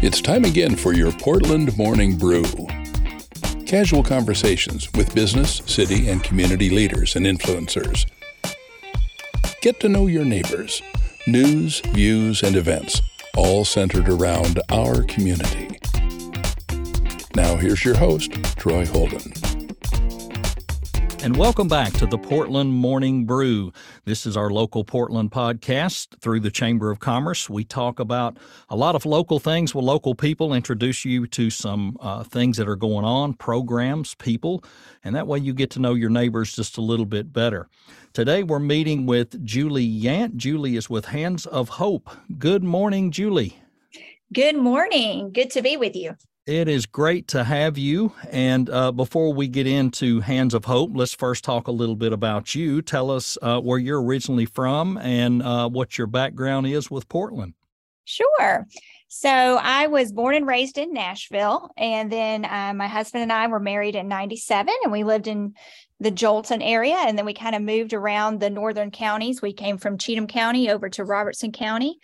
It's time again for your Portland Morning Brew. Casual conversations with business, city, and community leaders and influencers. Get to know your neighbors. News, views, and events, all centered around our community. Now, here's your host, Troy Holden and welcome back to the Portland Morning Brew. This is our local Portland podcast through the Chamber of Commerce. We talk about a lot of local things with local people, introduce you to some uh, things that are going on, programs, people, and that way you get to know your neighbors just a little bit better. Today we're meeting with Julie Yant. Julie is with Hands of Hope. Good morning, Julie. Good morning. Good to be with you. It is great to have you. And uh, before we get into Hands of Hope, let's first talk a little bit about you. Tell us uh, where you're originally from and uh, what your background is with Portland. Sure. So I was born and raised in Nashville, and then uh, my husband and I were married in '97, and we lived in the Joelton area, and then we kind of moved around the northern counties. We came from Cheatham County over to Robertson County,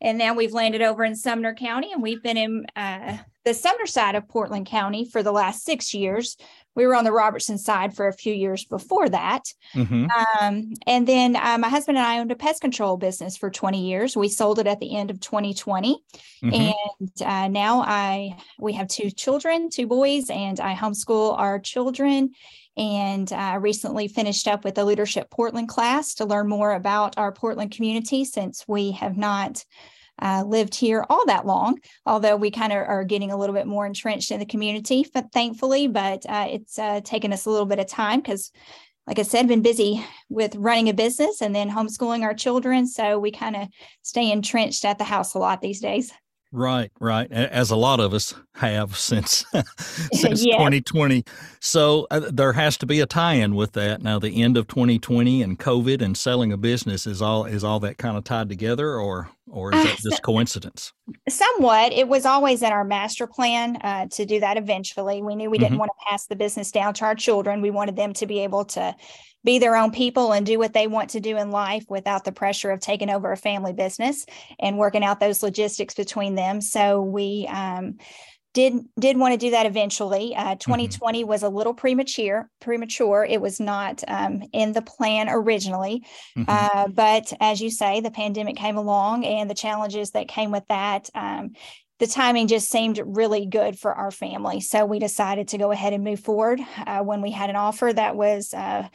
and now we've landed over in Sumner County, and we've been in uh, the Sumner side of Portland County for the last six years. We were on the Robertson side for a few years before that. Mm-hmm. Um, and then uh, my husband and I owned a pest control business for 20 years. We sold it at the end of 2020. Mm-hmm. And uh, now I we have two children, two boys, and I homeschool our children. And I recently finished up with the Leadership Portland class to learn more about our Portland community since we have not uh, lived here all that long, although we kind of are getting a little bit more entrenched in the community, thankfully. But uh, it's uh, taken us a little bit of time because, like I said, been busy with running a business and then homeschooling our children. So we kind of stay entrenched at the house a lot these days. Right, right. As a lot of us have since since yeah. 2020. So uh, there has to be a tie-in with that. Now, the end of 2020 and COVID and selling a business is all is all that kind of tied together, or or is that uh, just coincidence? Somewhat. It was always in our master plan uh, to do that eventually. We knew we didn't mm-hmm. want to pass the business down to our children. We wanted them to be able to be their own people and do what they want to do in life without the pressure of taking over a family business and working out those logistics between them. So we um, did did want to do that eventually. Uh, 2020 mm-hmm. was a little premature. Premature. It was not um, in the plan originally, mm-hmm. uh, but as you say, the pandemic came along and the challenges that came with that. Um, the timing just seemed really good for our family, so we decided to go ahead and move forward. Uh, when we had an offer that was uh,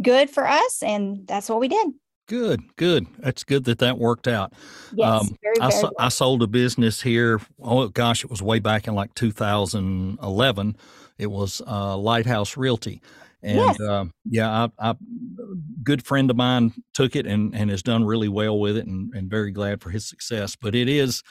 good for us. And that's what we did. Good, good. That's good that that worked out. Yes, um, very, very I, I, sold a business here. Oh gosh, it was way back in like 2011. It was uh, Lighthouse Realty, and yes. uh, yeah, I, I, good friend of mine took it and and has done really well with it, and and very glad for his success. But it is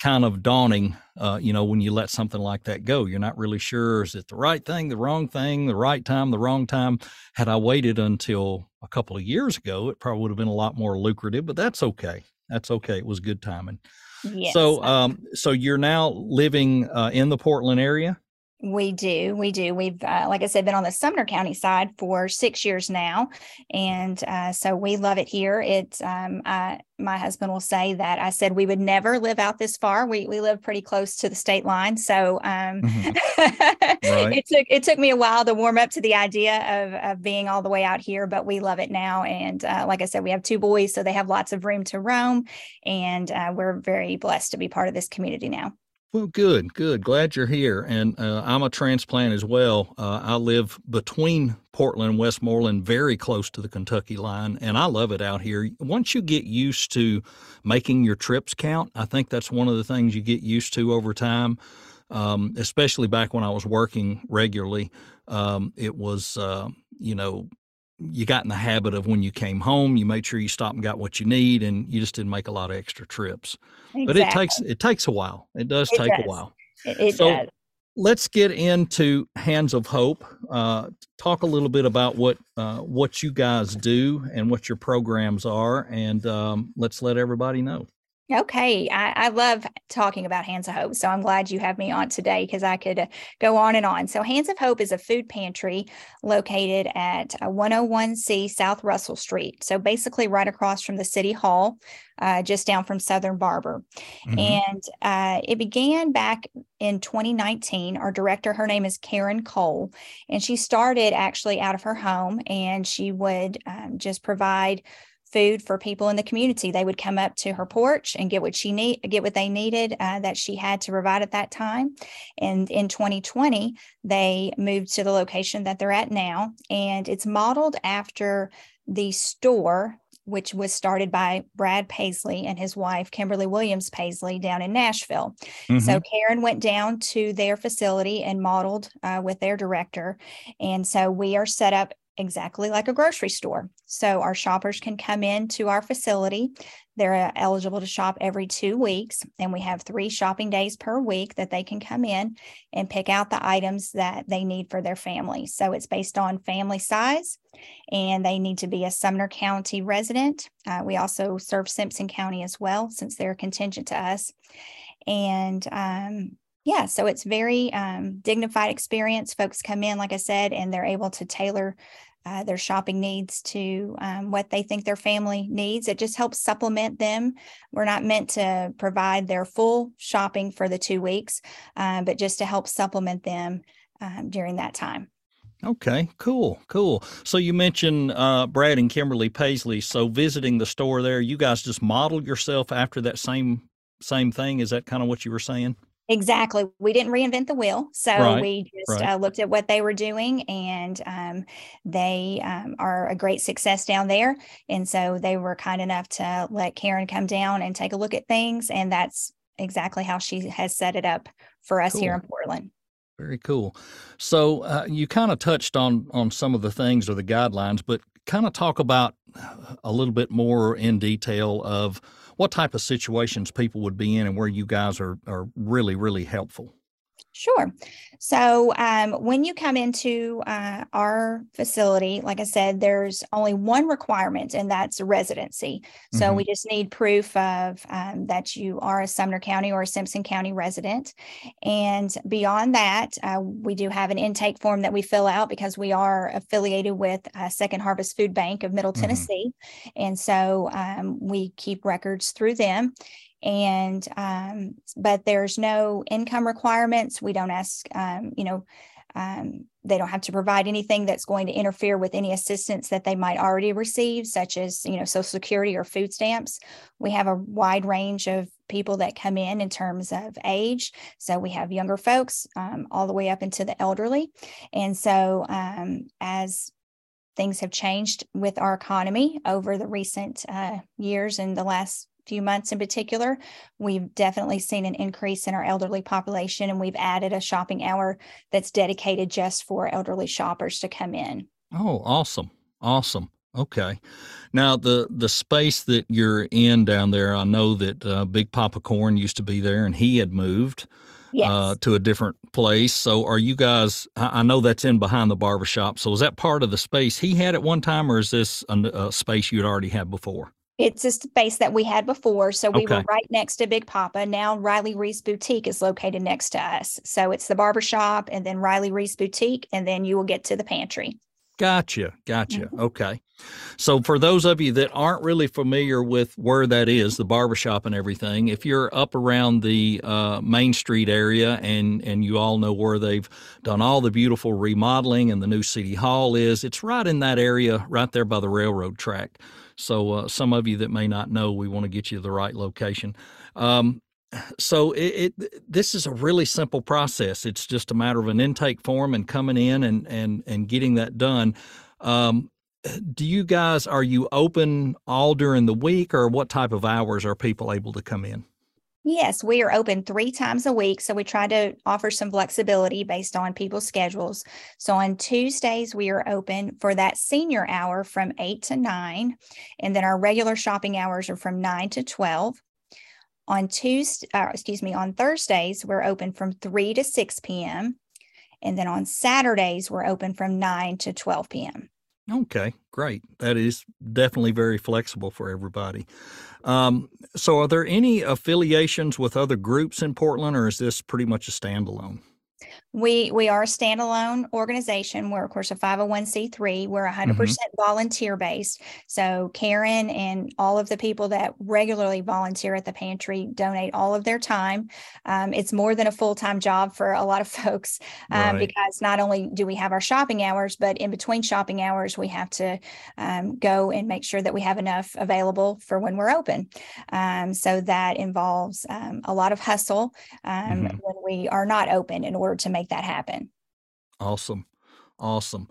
kind of daunting, uh, you know, when you let something like that go. You're not really sure is it the right thing, the wrong thing, the right time, the wrong time. Had I waited until a couple of years ago, it probably would have been a lot more lucrative, but that's okay. That's okay. It was good timing. Yes. So, um, so you're now living uh, in the Portland area. We do. We do. We've, uh, like I said, been on the Sumner County side for six years now. And uh, so we love it here. It's, um, I, my husband will say that I said we would never live out this far. We, we live pretty close to the state line. So um, mm-hmm. right. it, took, it took me a while to warm up to the idea of, of being all the way out here, but we love it now. And uh, like I said, we have two boys, so they have lots of room to roam. And uh, we're very blessed to be part of this community now. Well, good, good. Glad you're here. And uh, I'm a transplant as well. Uh, I live between Portland and Westmoreland, very close to the Kentucky line, and I love it out here. Once you get used to making your trips count, I think that's one of the things you get used to over time. Um, especially back when I was working regularly, um, it was uh, you know you got in the habit of when you came home, you made sure you stopped and got what you need, and you just didn't make a lot of extra trips. Exactly. But it takes it takes a while. It does it take does. a while. It, it so does. let's get into Hands of Hope. Uh, talk a little bit about what uh, what you guys do and what your programs are, and um, let's let everybody know. Okay, I, I, love talking about Hands of Hope. So I'm glad you have me on today because I could uh, go on and on. So, Hands of Hope is a food pantry located at 101C uh, South Russell Street. So, basically, right across from the City Hall, uh, just down from Southern Barber. Mm-hmm. And uh, it began back in 2019. Our director, her name is Karen Cole, and she started actually out of her home and she would um, just provide food for people in the community. They would come up to her porch and get what she need, get what they needed uh, that she had to provide at that time. And in 2020, they moved to the location that they're at now, and it's modeled after the store. Which was started by Brad Paisley and his wife, Kimberly Williams Paisley, down in Nashville. Mm-hmm. So Karen went down to their facility and modeled uh, with their director. And so we are set up exactly like a grocery store. So our shoppers can come in to our facility. They're uh, eligible to shop every two weeks, and we have three shopping days per week that they can come in and pick out the items that they need for their family. So it's based on family size, and they need to be a Sumner County resident. Uh, we also serve Simpson County as well, since they're contingent to us. And um, yeah, so it's very um, dignified experience. Folks come in, like I said, and they're able to tailor uh, their shopping needs to um, what they think their family needs. It just helps supplement them. We're not meant to provide their full shopping for the two weeks, uh, but just to help supplement them um, during that time. Okay, cool, cool. So you mentioned uh, Brad and Kimberly Paisley. So visiting the store there, you guys just modeled yourself after that same same thing. Is that kind of what you were saying? Exactly. We didn't reinvent the wheel. So right, we just right. uh, looked at what they were doing, and um, they um, are a great success down there. And so they were kind enough to let Karen come down and take a look at things. And that's exactly how she has set it up for us cool. here in Portland. Very cool. So uh, you kind of touched on on some of the things or the guidelines, but kind of talk about a little bit more in detail of what type of situations people would be in and where you guys are, are really, really helpful. Sure. So um, when you come into uh, our facility, like I said, there's only one requirement, and that's residency. So mm-hmm. we just need proof of um, that you are a Sumner County or a Simpson County resident. And beyond that, uh, we do have an intake form that we fill out because we are affiliated with uh, Second Harvest Food Bank of Middle mm-hmm. Tennessee. And so um, we keep records through them and um, but there's no income requirements. We don't ask um, you know um, they don't have to provide anything that's going to interfere with any assistance that they might already receive such as you know social security or food stamps. We have a wide range of people that come in in terms of age. So we have younger folks um, all the way up into the elderly. And so um, as things have changed with our economy over the recent uh, years and the last few months in particular, we've definitely seen an increase in our elderly population, and we've added a shopping hour that's dedicated just for elderly shoppers to come in. Oh, awesome. Awesome. Okay. Now the the space that you're in down there, I know that uh, Big Papa Corn used to be there, and he had moved uh, yes. uh, to a different place. So, are you guys? I, I know that's in behind the barbershop. So, is that part of the space he had at one time, or is this a, a space you'd already had before? It's a space that we had before. So we okay. were right next to Big Papa. Now Riley Reese Boutique is located next to us. So it's the barbershop and then Riley Reese Boutique, and then you will get to the pantry. Gotcha. Gotcha. Mm-hmm. Okay. So, for those of you that aren't really familiar with where that is, the barbershop and everything, if you're up around the uh, Main Street area and, and you all know where they've done all the beautiful remodeling and the new City Hall is, it's right in that area, right there by the railroad track. So, uh, some of you that may not know, we want to get you to the right location. Um, so it, it, this is a really simple process. It's just a matter of an intake form and coming in and and and getting that done. Um, do you guys are you open all during the week, or what type of hours are people able to come in? Yes, we are open three times a week. So we try to offer some flexibility based on people's schedules. So on Tuesdays, we are open for that senior hour from 8 to 9. And then our regular shopping hours are from 9 to 12. On Tuesday, uh, excuse me, on Thursdays, we're open from 3 to 6 p.m. And then on Saturdays, we're open from 9 to 12 p.m. Okay, great. That is definitely very flexible for everybody. Um, so, are there any affiliations with other groups in Portland, or is this pretty much a standalone? We we are a standalone organization. We're of course a 501c3. We're 100% mm-hmm. volunteer based. So Karen and all of the people that regularly volunteer at the pantry donate all of their time. Um, it's more than a full time job for a lot of folks um, right. because not only do we have our shopping hours, but in between shopping hours we have to um, go and make sure that we have enough available for when we're open. Um, so that involves um, a lot of hustle um, mm-hmm. when we are not open in order to make make that happen. Awesome. Awesome.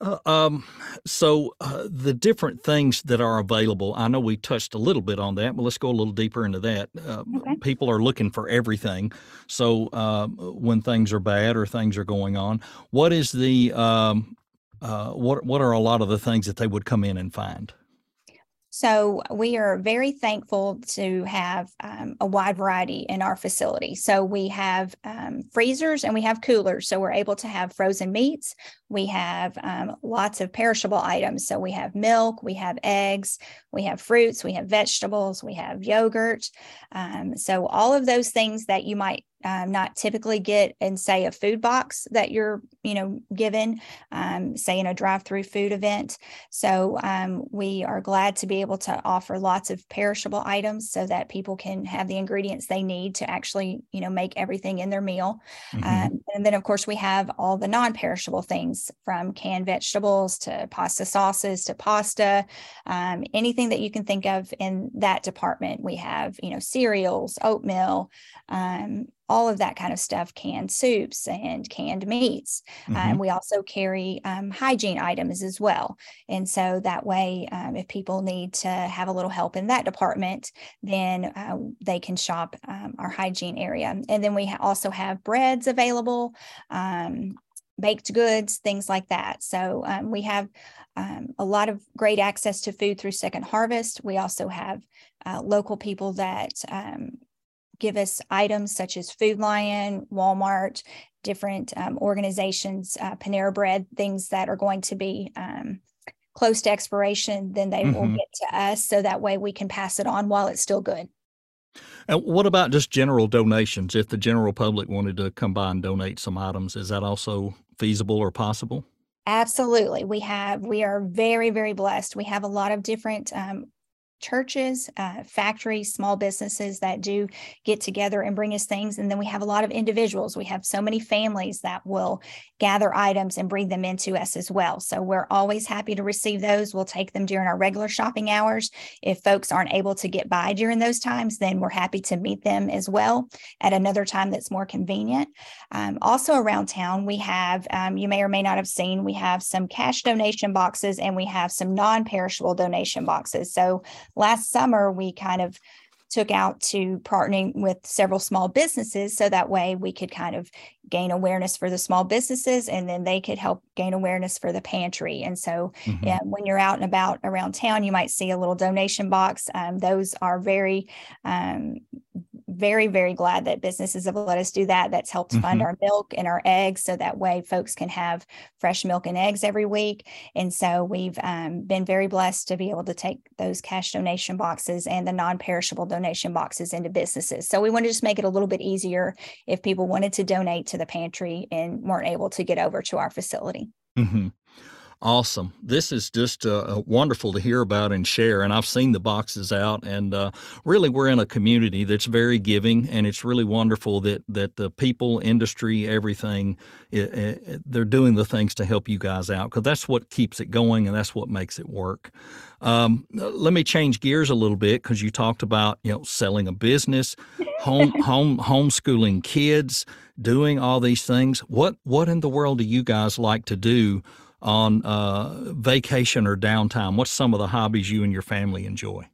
Uh, um, so uh, the different things that are available, I know we touched a little bit on that, but let's go a little deeper into that. Uh, okay. People are looking for everything. So um, when things are bad or things are going on, what is the um, uh, what what are a lot of the things that they would come in and find? So we are very thankful to have um, a wide variety in our facility. So we have um, freezers and we have coolers. So we're able to have frozen meats. We have um, lots of perishable items. So we have milk, we have eggs, we have fruits, we have vegetables, we have yogurt. Um, so all of those things that you might um, not typically get in say a food box that you're you know given um, say in a drive-through food event. So um, we are glad to be able to offer lots of perishable items so that people can have the ingredients they need to actually you know make everything in their meal. Mm-hmm. Um, and then of course we have all the non-perishable things from canned vegetables to pasta sauces to pasta um, anything that you can think of in that department. We have you know cereals oatmeal um, all of that kind of stuff, canned soups and canned meats. Um, mm-hmm. Um, we also carry um, hygiene items as well. And so that way, um, if people need to have a little help in that department, then uh, they can shop um, our hygiene area. And then we ha- also have breads available. Um, baked goods, things like that. So we have a lot of great access to food through Second Harvest. We also have uh, local people that um, give us items such as Food Lion, Walmart, different um, organizations, uh, Panera Bread, things that are going to be um, close to expiration, then they mm-hmm. will get to us so that way we can pass it on while it's still good. And what about just general donations? If the general public wanted to come by and donate some items, is that also feasible or possible? Absolutely. We have, we are very, very blessed. We have a lot of different um, churches, uh, factories, small businesses that do get together and bring us things. And then we have a lot of individuals. We have so many families that will gather items and bring them into us as well. So we're always happy to receive those. We'll take them during our regular shopping hours. If folks aren't able to get by during those times, then we're happy to meet them as well at another time that's more convenient. Um, also around town, we have, um, you may or may not have seen, we have some cash donation boxes and we have some non perishable donation boxes. So last summer, we kind of took out to partnering with several small businesses so that way we could kind of gain awareness for the small businesses and then they could help gain awareness for the pantry and so mm-hmm. yeah, when you're out and about around town you might see a little donation box um, those are very um, very, very glad that businesses have let us do that. That's helped mm-hmm. fund our milk and our eggs. So that way folks can have fresh milk and eggs every week. And so we've um, been very blessed to be able to take those cash donation boxes and the non perishable donation boxes into businesses. So we want to just make it a little bit easier if people wanted to donate to the pantry and weren't able to get over to our facility. Mm-hmm. Awesome. This is just uh, uh, wonderful to hear about and share. And I've seen the boxes out, and uh, really, we're in a community that's very giving, and it's really wonderful that that the people, industry, everything, it, it, they're doing the things to help you guys out because that's what keeps it going, and that's what makes it work. Um, let me change gears a little bit because you talked about you know selling a business, home home homeschooling kids, doing all these things. What what in the world do you guys like to do? On uh, vacation or downtime? What's some of the hobbies you and your family enjoy?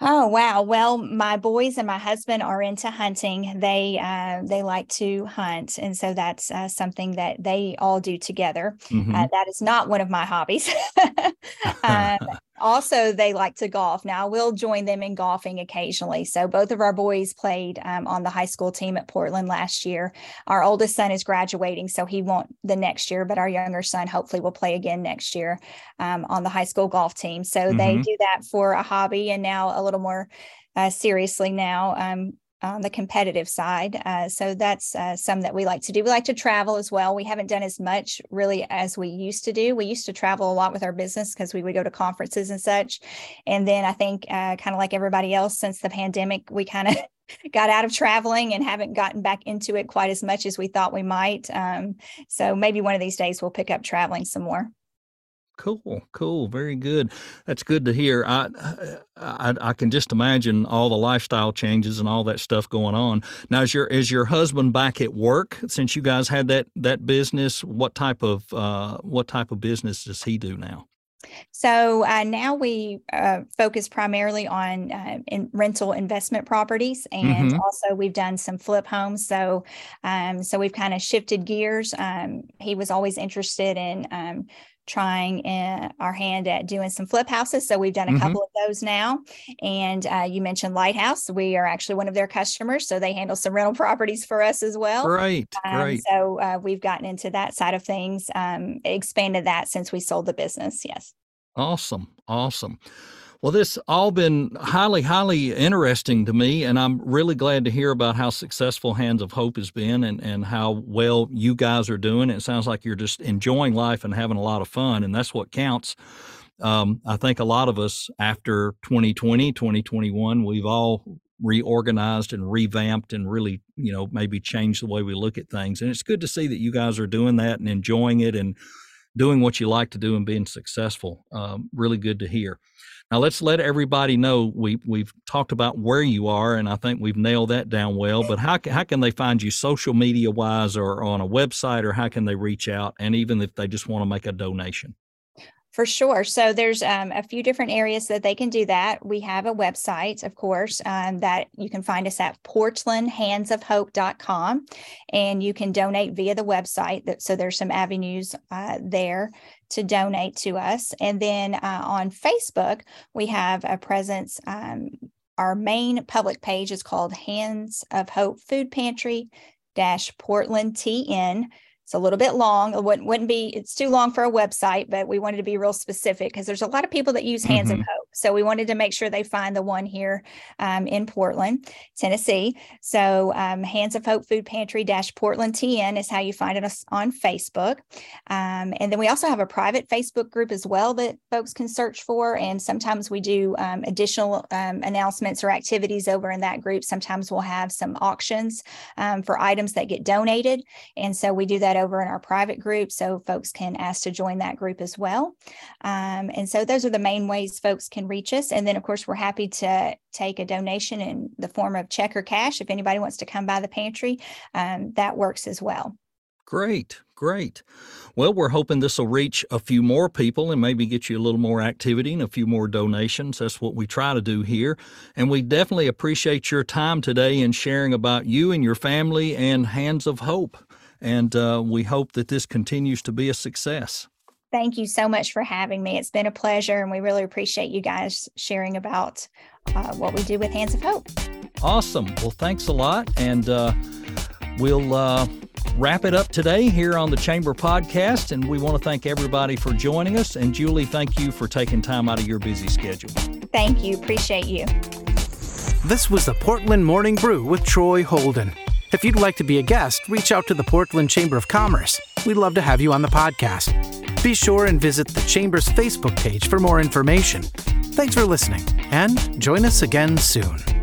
Oh wow! Well, my boys and my husband are into hunting. They uh, they like to hunt, and so that's uh, something that they all do together. Uh, mm-hmm. Uh, that is not one of my hobbies. Also they like to golf. Now I will join them in golfing occasionally. So both of our boys played um, on the high school team at Portland last year. Our oldest son is graduating, so he won't the next year, but our younger son hopefully will play again next year um, on the high school golf team. So mm-hmm. they do that for a hobby and now a little more uh, seriously now. Um, on the competitive side. Uh, so that's uh, some that we like to do. We like to travel as well. We haven't done as much really as we used to do. We used to travel a lot with our business because we would go to conferences and such. And then I think, uh, kind of like everybody else, since the pandemic, we kind of got out of traveling and haven't gotten back into it quite as much as we thought we might. Um, so maybe one of these days we'll pick up traveling some more. Cool, cool, very good. That's good to hear. I, I, I can just imagine all the lifestyle changes and all that stuff going on. Now, is your is your husband back at work since you guys had that that business? What type of uh, what type of business does he do now? So uh, now we uh, focus primarily on uh, in rental investment properties, and mm-hmm. also we've done some flip homes. So, um, so we've kind of shifted gears. Um, he was always interested in um, trying uh, our hand at doing some flip houses. So we've done a mm-hmm. couple of those now. And uh, you mentioned Lighthouse. We are actually one of their customers. So they handle some rental properties for us as well. Right. Um, right. So uh, we've gotten into that side of things, um, expanded that since we sold the business. Yes. Awesome. Awesome. Well, this all been highly, highly interesting to me, and I'm really glad to hear about how successful Hands of Hope has been and, and how well you guys are doing. It sounds like you're just enjoying life and having a lot of fun, and that's what counts. Um, I think a lot of us after 2020, 2021, we've all reorganized and revamped and really, you know, maybe changed the way we look at things. And it's good to see that you guys are doing that and enjoying it and doing what you like to do and being successful. Um, really good to hear. Now let's let everybody know we we've talked about where you are, and I think we've nailed that down well. But how how can they find you social media wise, or on a website, or how can they reach out? And even if they just want to make a donation. For sure. So there's um, a few different areas that they can do that. We have a website, of course, um, that you can find us at portlandhandsofhope.com, and you can donate via the website. So there's some avenues uh, there to donate to us. And then uh, on Facebook, we have a presence. Um, our main public page is called Hands of Hope Food Pantry dash Portland TN. It's a little bit long. It wouldn't, wouldn't be, it's too long for a website, but we wanted to be real specific because there's a lot of people that use Hands mm-hmm. of Hope. So we wanted to make sure they find the one here um, in Portland, Tennessee. So um, Hands of Hope Food Pantry dash Portland TN is how you find us on Facebook. Um, and then we also have a private Facebook group as well that folks can search for. And sometimes we do um, additional um, announcements or activities over in that group. Sometimes we'll have some auctions um, for items that get donated. And so we do that over in our private group so folks can ask to join that group as well. And so those are the main ways folks can reach us. And then, of course, we're happy to take a donation in the form of check or cash. If anybody wants to come by the pantry, um, that works as well. Great, great. Well, we're hoping this will reach a few more people and maybe get you a little more activity and a few more donations. That's what we try to do here. And we definitely appreciate your time today and sharing about you and your family and Hands of Hope and uh, we hope that this continues to be a success. Thank you so much for having me. It's been a pleasure, and we really appreciate you guys sharing about uh, what we do with Hands of Hope. Awesome. Well, thanks a lot. And uh, we'll uh, wrap it up today here on the Chamber Podcast. And we want to thank everybody for joining us. And Julie, thank you for taking time out of your busy schedule. Thank you. Appreciate you. This was the Portland Morning Brew with Troy Holden. If you'd like to be a guest, reach out to the Portland Chamber of Commerce. We'd love to have you on the podcast. Be sure and visit the Chamber's Facebook page for more information. Thanks for listening, and join us again soon.